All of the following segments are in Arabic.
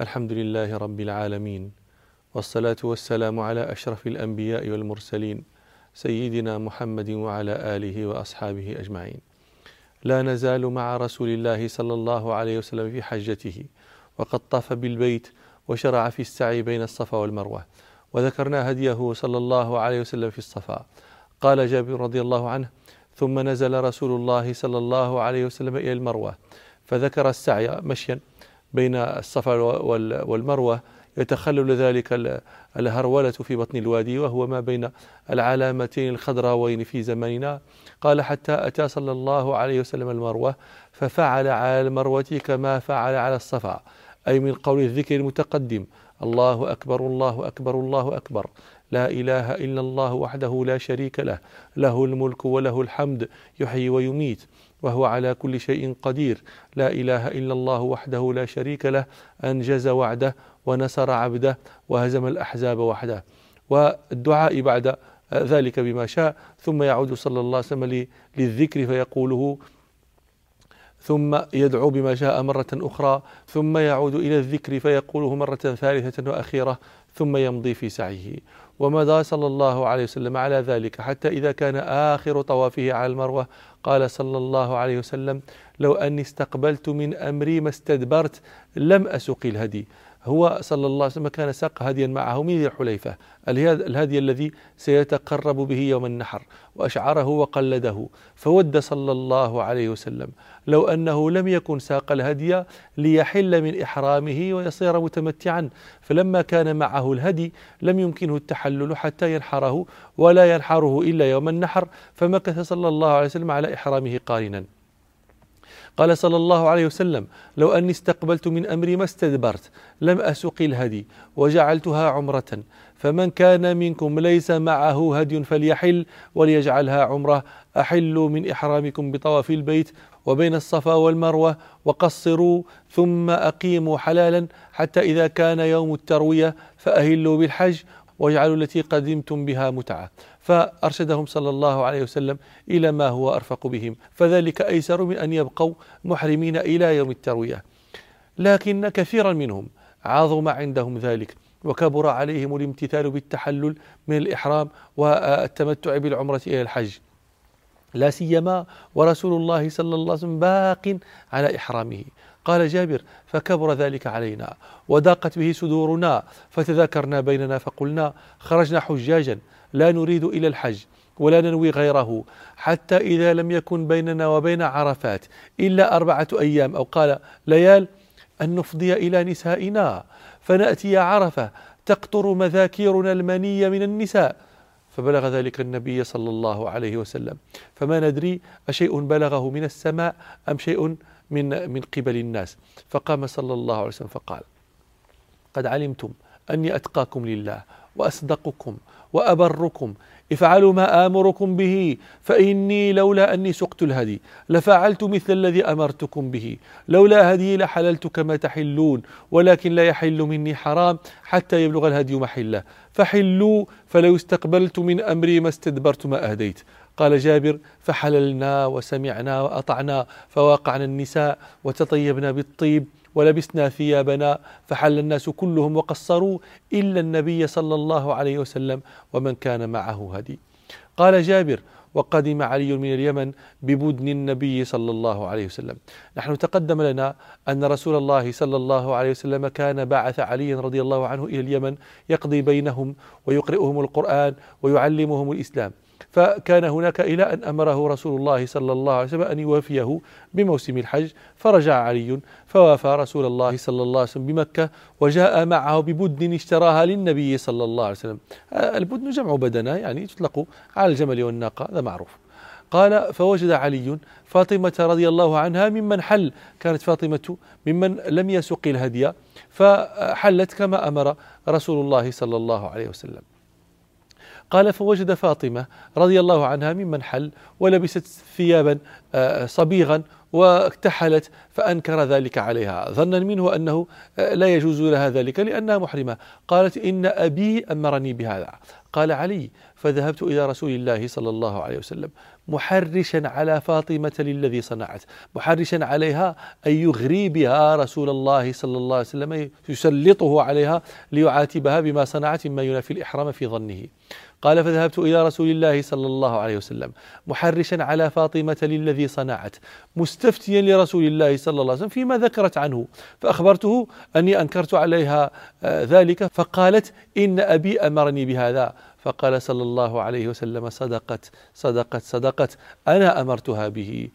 الحمد لله رب العالمين والصلاة والسلام على أشرف الأنبياء والمرسلين سيدنا محمد وعلى آله وأصحابه أجمعين. لا نزال مع رسول الله صلى الله عليه وسلم في حجته وقد طاف بالبيت وشرع في السعي بين الصفا والمروة وذكرنا هديه صلى الله عليه وسلم في الصفا. قال جابر رضي الله عنه ثم نزل رسول الله صلى الله عليه وسلم إلى المروة فذكر السعي مشيا بين الصفا والمروة. يتخلل ذلك الهرولة في بطن الوادي وهو ما بين العلامتين الخضراوين في زماننا قال حتى أتى صلى الله عليه وسلم المروة ففعل على المروة كما فعل على الصفا أي من قول الذكر المتقدم الله أكبر الله أكبر الله أكبر لا إله إلا الله وحده لا شريك له له الملك وله الحمد يحيي ويميت وهو على كل شيء قدير. لا إله إلا الله وحده لا شريك له أنجز وعده ونصر عبده وهزم الأحزاب وحده. والدعاء بعد ذلك بما شاء ثم يعود صلى الله عليه وسلم للذكر فيقوله ثم يدعو بما شاء مرة أخرى ثم يعود إلى الذكر فيقوله مرة ثالثة وأخيرة ثم يمضي في سعيه. ومضى صلى الله عليه وسلم على ذلك؟ حتى إذا كان آخر طوافه على المروة قال صلى الله عليه وسلم لو أني استقبلت من أمري ما استدبرت لم أسق الهدي. هو صلى الله عليه وسلم كان ساق هديا معه من ذي الحليفة. الهدي الذي سيتقرب به يوم النحر وأشعره وقلده. فود صلى الله عليه وسلم لو أنه لم يكن ساق الهدي ليحل من إحرامه ويصير متمتعا. فلما كان معه الهدي لم يمكنه التحلل حتى ينحره ولا ينحره إلا يوم النحر فمكث صلى الله عليه وسلم على إحرامه قارنا. قال صلى الله عليه وسلم لو أني استقبلت من أمري ما استدبرت لم أسق الهدي وجعلتها عمرة فمن كان منكم ليس معه هدي فليحل وليجعلها عمرة أحلوا من إحرامكم بطواف البيت وبين الصفا والمروة وقصروا ثم أقيموا حلالا حتى إذا كان يوم التروية فأهلوا بالحج واجعلوا التي قدمتم بها متعة. فأرشدهم صلى الله عليه وسلم إلى ما هو أرفق بهم. فذلك أيسر من أن يبقوا محرمين إلى يوم التروية. لكن كثيرا منهم عظم عندهم ذلك وكبر عليهم الامتثال بالتحلل من الإحرام والتمتع بالعمرة إلى الحج. لا سيما ورسول الله صلى الله عليه وسلم باق على إحرامه. قال جابر فكبر ذلك علينا وضاقت به صدورنا فتذاكرنا بيننا فقلنا خرجنا حجاجا لا نريد إلى الحج ولا ننوي غيره حتى إذا لم يكن بيننا وبين عرفات إلا أربعة أيام أو قال ليال أن نفضي إلى نسائنا فنأتي عرفة تقطر مذاكيرنا المنية من النساء. فبلغ ذلك النبي صلى الله عليه وسلم. فما ندري أشيء بلغه من السماء أم شيء من من قبل الناس. فقام صلى الله عليه وسلم فقال قد علمتم أني أتقاكم لله وأصدقكم وأبركم. افعلوا ما آمركم به فإني لولا أني سقت الهدي لفعلت مثل الذي أمرتكم به. لولا هدي لحللت كما تحلون ولكن لا يحل مني حرام حتى يبلغ الهدي محله. فحلوا فلو استقبلت من أمري ما استدبرت ما أهديت. قال جابر فحللنا وسمعنا وأطعنا فواقعنا النساء وتطيبنا بالطيب ولبسنا ثيابنا فحل الناس كلهم وقصروا إلا النبي صلى الله عليه وسلم ومن كان معه هدي. قال جابر وقدم علي من اليمن ببدن النبي صلى الله عليه وسلم. نحن تقدم لنا أن رسول الله صلى الله عليه وسلم كان بعث علي رضي الله عنه إلى اليمن يقضي بينهم ويقرئهم القرآن ويعلمهم الإسلام. فكان هناك إلى أن أمره رسول الله صلى الله عليه وسلم أن يوافيه بموسم الحج فرجع علي فوافى رسول الله صلى الله عليه وسلم بمكة وجاء معه ببدن اشتراها للنبي صلى الله عليه وسلم. البدن جمع بدنة يعني تطلق على الجمل والناقة هذا معروف. قال فوجد علي فاطمة رضي الله عنها ممن حل كانت فاطمة ممن لم يسق الهدي فحلت كما أمر رسول الله صلى الله عليه وسلم. قال فوجد فاطمة رضي الله عنها ممن حل ولبست ثيابا آه، صبيغا واكتحلت فأنكر ذلك عليها. ظنا منه أنه لا يجوز لها ذلك لأنها محرمة. قالت إن أبي أمرني بهذا. قال علي فذهبت إلى رسول الله صلى الله عليه وسلم محرشا على فاطمة للذي صنعت. محرشا عليها أن يغري بها رسول الله صلى الله عليه وسلم يسلطه عليها ليعاتبها بما صنعت مما ينافي الإحرام في ظنه. قال فذهبت إلى رسول الله صلى الله عليه وسلم محرشا على فاطمة للذي صنعت مستفتيا لرسول الله صلى الله عليه وسلم فيما ذكرت عنه فأخبرته أني أنكرت عليها آه، ذلك فقالت إن أبي أمرني بهذا. فقال صلى الله عليه وسلم صدقت صدقت صدقت أنا أمرتها به.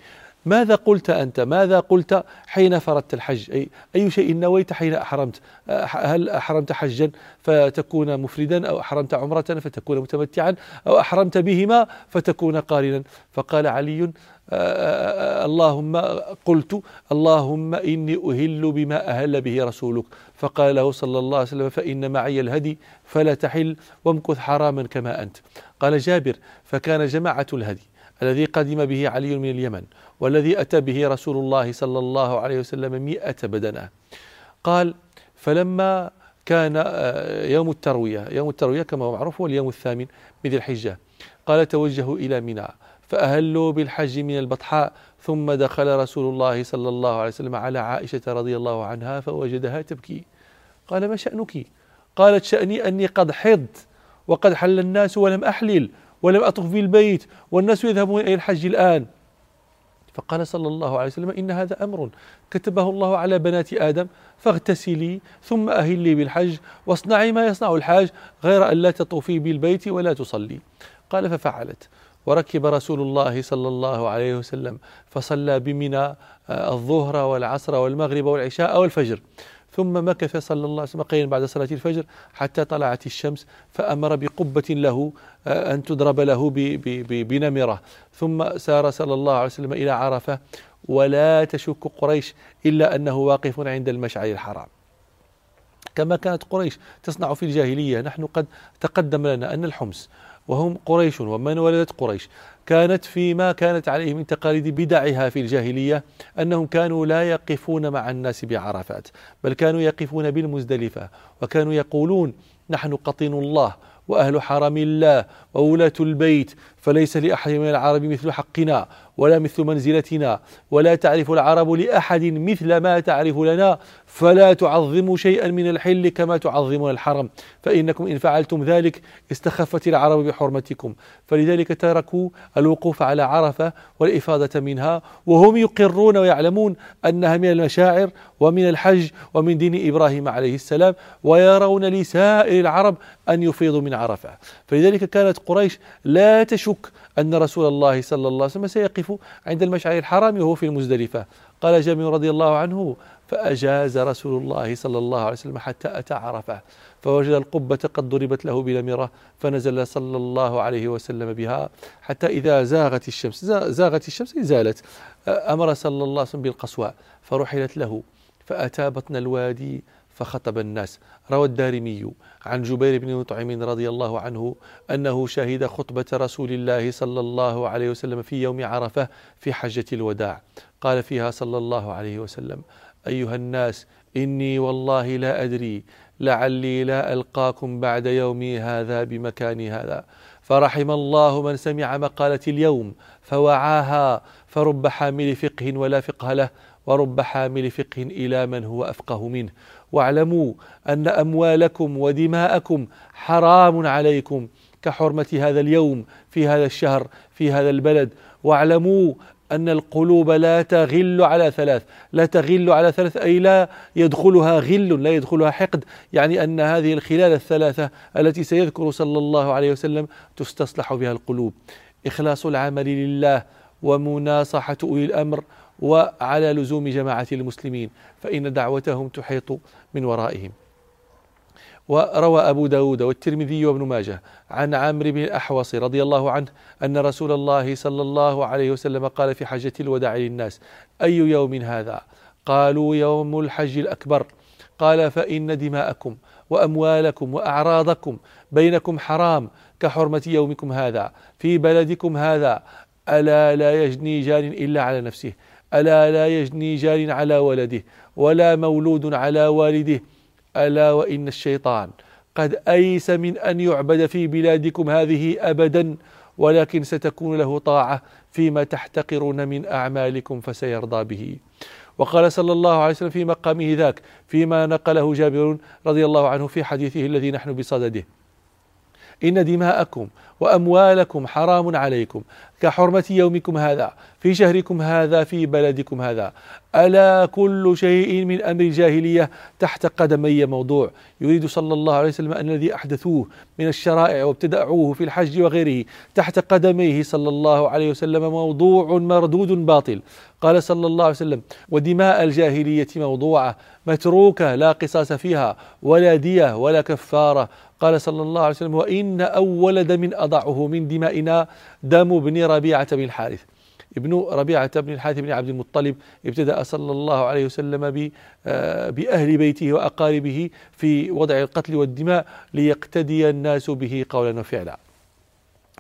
ماذا قلت أنت؟ ماذا قلت حين فرضت الحج؟ أي, أي شيء نويت حين أحرمت. هل أحرمت حجا فتكون مفردا أو أحرمت عمرة فتكون متمتعا أو أحرمت بهما فتكون قارنا؟ فقال علي اللهم قلت اللهم إني أهل بما أهل به رسولك. فقال له صلى الله عليه وسلم فإن معي الهدي فلا تحل وامكث حراما كما أنت. قال جابر فكان جماعة الهدي. الذي قدم به علي من اليمن والذي أتى به رسول الله صلى الله عليه وسلم مئة بدنة. قال فلما كان آه، يوم التروية يوم التروية كما هو معروف هو اليوم الثامن من ذي الحجة قال توجهوا إلى منى فأهلوا بالحج من البطحاء ثم دخل رسول الله صلى الله عليه وسلم على عائشة رضي الله عنها فوجدها تبكي. قال ما شأنك؟ قالت شأني أني قد حضت وقد حل الناس ولم أحلل ولم أطف بالبيت والناس يذهبون إلى الحج الآن. فقال صلى الله عليه وسلم إن هذا أمر. كتبه الله على بنات آدم فاغتسلي ثم أهلي بالحج واصنعي ما يصنع الحاج غير أن لا تطوفي بالبيت ولا تصلي. قال ففعلت. وركب رسول الله صلى الله عليه وسلم فصلى بمنى آه، الظهر والعصر والمغرب والعشاء والفجر. ثم مكث صلى الله عليه وسلم قليلا بعد صلاة الفجر حتى طلعت الشمس فأمر بقبة له آه، أن تضرب له بنمرة. ثم سار صلى الله عليه وسلم إلى عرفة ولا تشك قريش إلا أنه واقف عند المشعر الحرام. كما كانت قريش تصنع في الجاهلية نحن قد تقدم لنا أن الحمص وهم قريش ومن ولدت قريش. كانت فيما كانت عليه من تقاليد بدعها في الجاهلية أنهم كانوا لا يقفون مع الناس بعرفات بل كانوا يقفون بالمزدلفة وكانوا يقولون نحن قطين الله وأهل حرم الله وولاة البيت فليس لأحد من العرب مثل حقنا ولا مثل منزلتنا ولا تعرف العرب لأحد مثل ما تعرف لنا فلا تعظموا شيئا من الحل كما تعظمون الحرم. فإنكم إن فعلتم ذلك استخفت العرب بحرمتكم. فلذلك تركوا الوقوف على عرفة والإفاضة منها وهم يقرون ويعلمون أنها من المشاعر ومن الحج ومن دين إبراهيم عليه السلام ويرون لسائر العرب أن يفيضوا من عرفة. فلذلك كانت قريش لا تشك أن رسول الله صلى الله عليه وسلم سيقف عند المشعر الحرام وهو في المزدلفة. قال جابر رضي الله عنه فأجاز رسول الله صلى الله عليه وسلم حتى أتى عرفة. فوجد القبة قد ضربت له بنمرة فنزل صلى الله عليه وسلم بها حتى إذا زاغت الشمس زاغت الشمس زالت. أمر صلى الله عليه وسلم بالقصواء فرحلت له. فأتى بطن الوادي فخطب الناس. روى الدارمي عن جبير بن مطعم رضي الله عنه أنه شهد خطبة رسول الله صلى الله عليه وسلم في يوم عرفة في حجة الوداع. قال فيها صلى الله عليه وسلم أيها الناس إني والله لا أدري لعلي لا ألقاكم بعد يومي هذا بمكان هذا. فرحم الله من سمع مقالة اليوم فوعاها فرب حامل فقه ولا فقه له ورب حامل فقه إلى من هو أفقه منه. واعلموا أن أموالكم ودماءكم حرام عليكم كحرمة هذا اليوم في هذا الشهر في هذا البلد. واعلموا أن القلوب لا تغل على ثلاث لا تغل على ثلاث أي لا يدخلها غل لا يدخلها حقد. يعني أن هذه الخلال الثلاثة التي سيذكر صلى الله عليه وسلم تستصلح بها القلوب. إخلاص العمل لله ومناصحة أولي الأمر وعلى لزوم جماعة المسلمين فإن دعوتهم تحيط من ورائهم. وروى أبو داود والترمذي وابن ماجه عن عمرو بن الأحوص رضي الله عنه أن رسول الله صلى الله عليه وسلم قال في حجة الوداع للناس أي يوم هذا؟ قالوا يوم الحج الأكبر. قال فإن دماءكم وأموالكم وأعراضكم بينكم حرام كحرمة يومكم هذا في بلدكم هذا ألا لا يجني جان إلا على نفسه. ألا لا يجني جار على ولده ولا مولود على والده. ألا وإن الشيطان قد أيس من أن يعبد في بلادكم هذه أبدا ولكن ستكون له طاعة فيما تحتقرون من أعمالكم فسيرضى به. وقال صلى الله عليه وسلم في مقامه ذاك فيما نقله جابر رضي الله عنه في حديثه الذي نحن بصدده إن دماءكم وأموالكم حرام عليكم. كحرمة يومكم هذا في شهركم هذا في بلدكم هذا. ألا كل شيء من أمر الجاهلية تحت قدمي موضوع. يريد صلى الله عليه وسلم أن الذي أحدثوه من الشرائع وابتدعوه في الحج وغيره تحت قدميه صلى الله عليه وسلم موضوع مردود باطل. قال صلى الله عليه وسلم ودماء الجاهلية موضوعة متروكة لا قصاص فيها ولا دية ولا كفارة. قال صلى الله عليه وسلم وإن أول دم أضعه من دمائنا. دم ابن ربيعة بن الحارث. ابن ربيعة بن الحارث بن عبد المطلب ابتدأ صلى الله عليه وسلم آه، بأهل بيته وأقاربه في وضع القتل والدماء ليقتدي الناس به قولا وفعلا.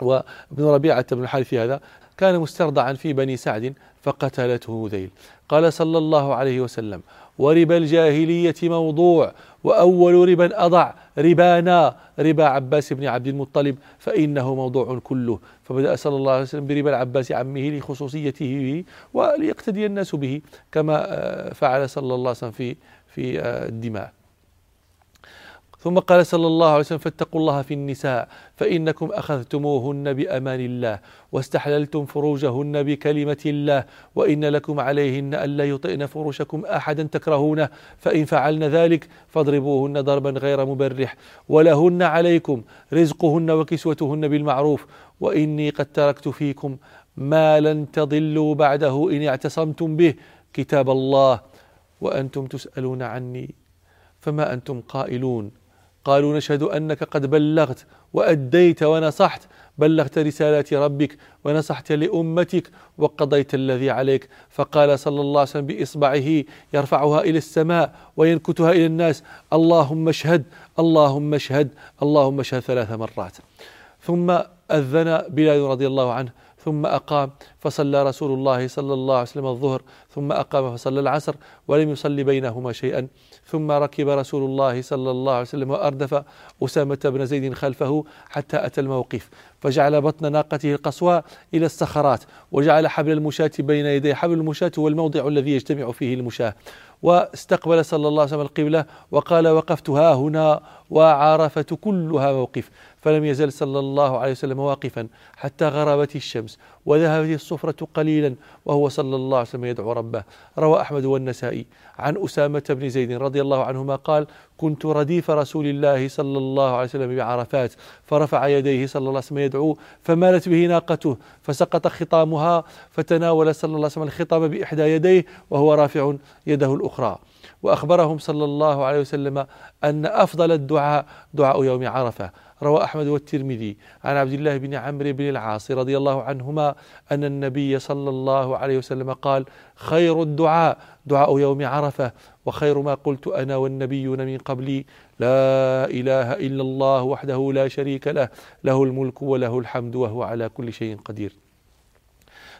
وابن ربيعة بن الحارث هذا كان مسترضعا في بني سعد فقتلته ذيل. قال صلى الله عليه وسلم وربا الجاهلية موضوع وأول ربا أضع ربانا ربا عباس بن عبد المطلب فإنه موضوع كله. فبدأ صلى الله عليه وسلم بربا العباس عمه لخصوصيته وليقتدي الناس به كما آه، فعل صلى الله عليه وسلم في في آه، الدماء. ثم قال صلى الله عليه وسلم فاتقوا الله في النساء فإنكم أخذتموهن بأمان الله واستحللتم فروجهن بكلمة الله وإن لكم عليهن ألا يطئن فروشكم أحدا تكرهونه فإن فعلن ذلك فاضربوهن ضربا غير مبرح ولهن عليكم رزقهن وكسوتهن بالمعروف وإني قد تركت فيكم ما لن تضلوا بعده إن اعتصمتم به كتاب الله وأنتم تسألون عني فما أنتم قائلون قالوا نشهد أنك قد بلغت وأديت ونصحت. بلغت رسالات ربك ونصحت لأمتك وقضيت الذي عليك. فقال صلى الله عليه وسلم بإصبعه يرفعها إلى السماء وينكتها إلى الناس. اللهم اشهد اللهم اشهد اللهم اشهد ثلاث مرات. ثم أذن بلال رضي الله عنه. ثم أقام فصلى رسول الله صلى الله عليه وسلم الظهر. ثم أقام فصلى العصر ولم يصلي بينهما شيئا. ثم ركب رسول الله صلى الله عليه وسلم وأردف أسامة بن زيد خلفه حتى أتى الموقف. فجعل بطن ناقته القصوى إلى الصخرات وجعل حبل المشاة بين يدي حبل المشاة هو الموضع الذي يجتمع فيه المشاة. واستقبل صلى الله عليه وسلم القبلة وقال وقفت ها هنا وعرفة كلها موقف فلم يزل صلى الله عليه وسلم واقفا حتى غربت الشمس وذهبت الصفرة قليلا وهو صلى الله عليه وسلم يدعو ربه. روى أحمد والنسائي عن أسامة بن زيد رضي الله عنهما قال كنت رديف رسول الله صلى الله عليه وسلم بعرفات فرفع يديه صلى الله عليه وسلم يدعو فمالت به ناقته فسقط خطامها فتناول صلى الله عليه وسلم الخطام بإحدى يديه وهو رافع يده الأخرى. وأخبرهم صلى الله عليه وسلم أن أفضل الدعاء دعاء يوم عرفة. روى أحمد والترمذي عن عبد الله بن عمرو بن العاص رضي الله عنهما أن النبي صلى الله عليه وسلم قال خير الدعاء دعاء يوم عرفة وخير ما قلت أنا والنبيون من قبلي. لا إله إلا الله وحده لا شريك له له الملك وله الحمد وهو على كل شيء قدير.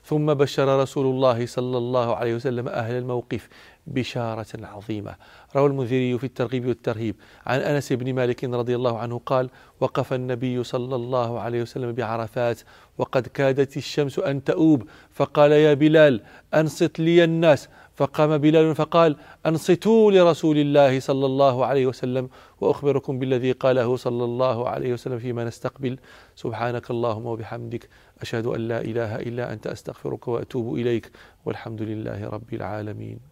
ثم بشر رسول الله صلى الله عليه وسلم أهل الموقف بشارة عظيمة. روى المنذري في الترغيب والترهيب. عن أنس بن مالك رضي الله عنه قال وقف النبي صلى الله عليه وسلم بعرفات وقد كادت الشمس أن تؤوب فقال يا بلال أنصت لي الناس فقام بلال فقال أنصتوا لرسول الله صلى الله عليه وسلم وأخبركم بالذي قاله صلى الله عليه وسلم فيما نستقبل. سبحانك اللهم وبحمدك أشهد أن لا إله إلا أنت أستغفرك وأتوب إليك. والحمد لله رب العالمين.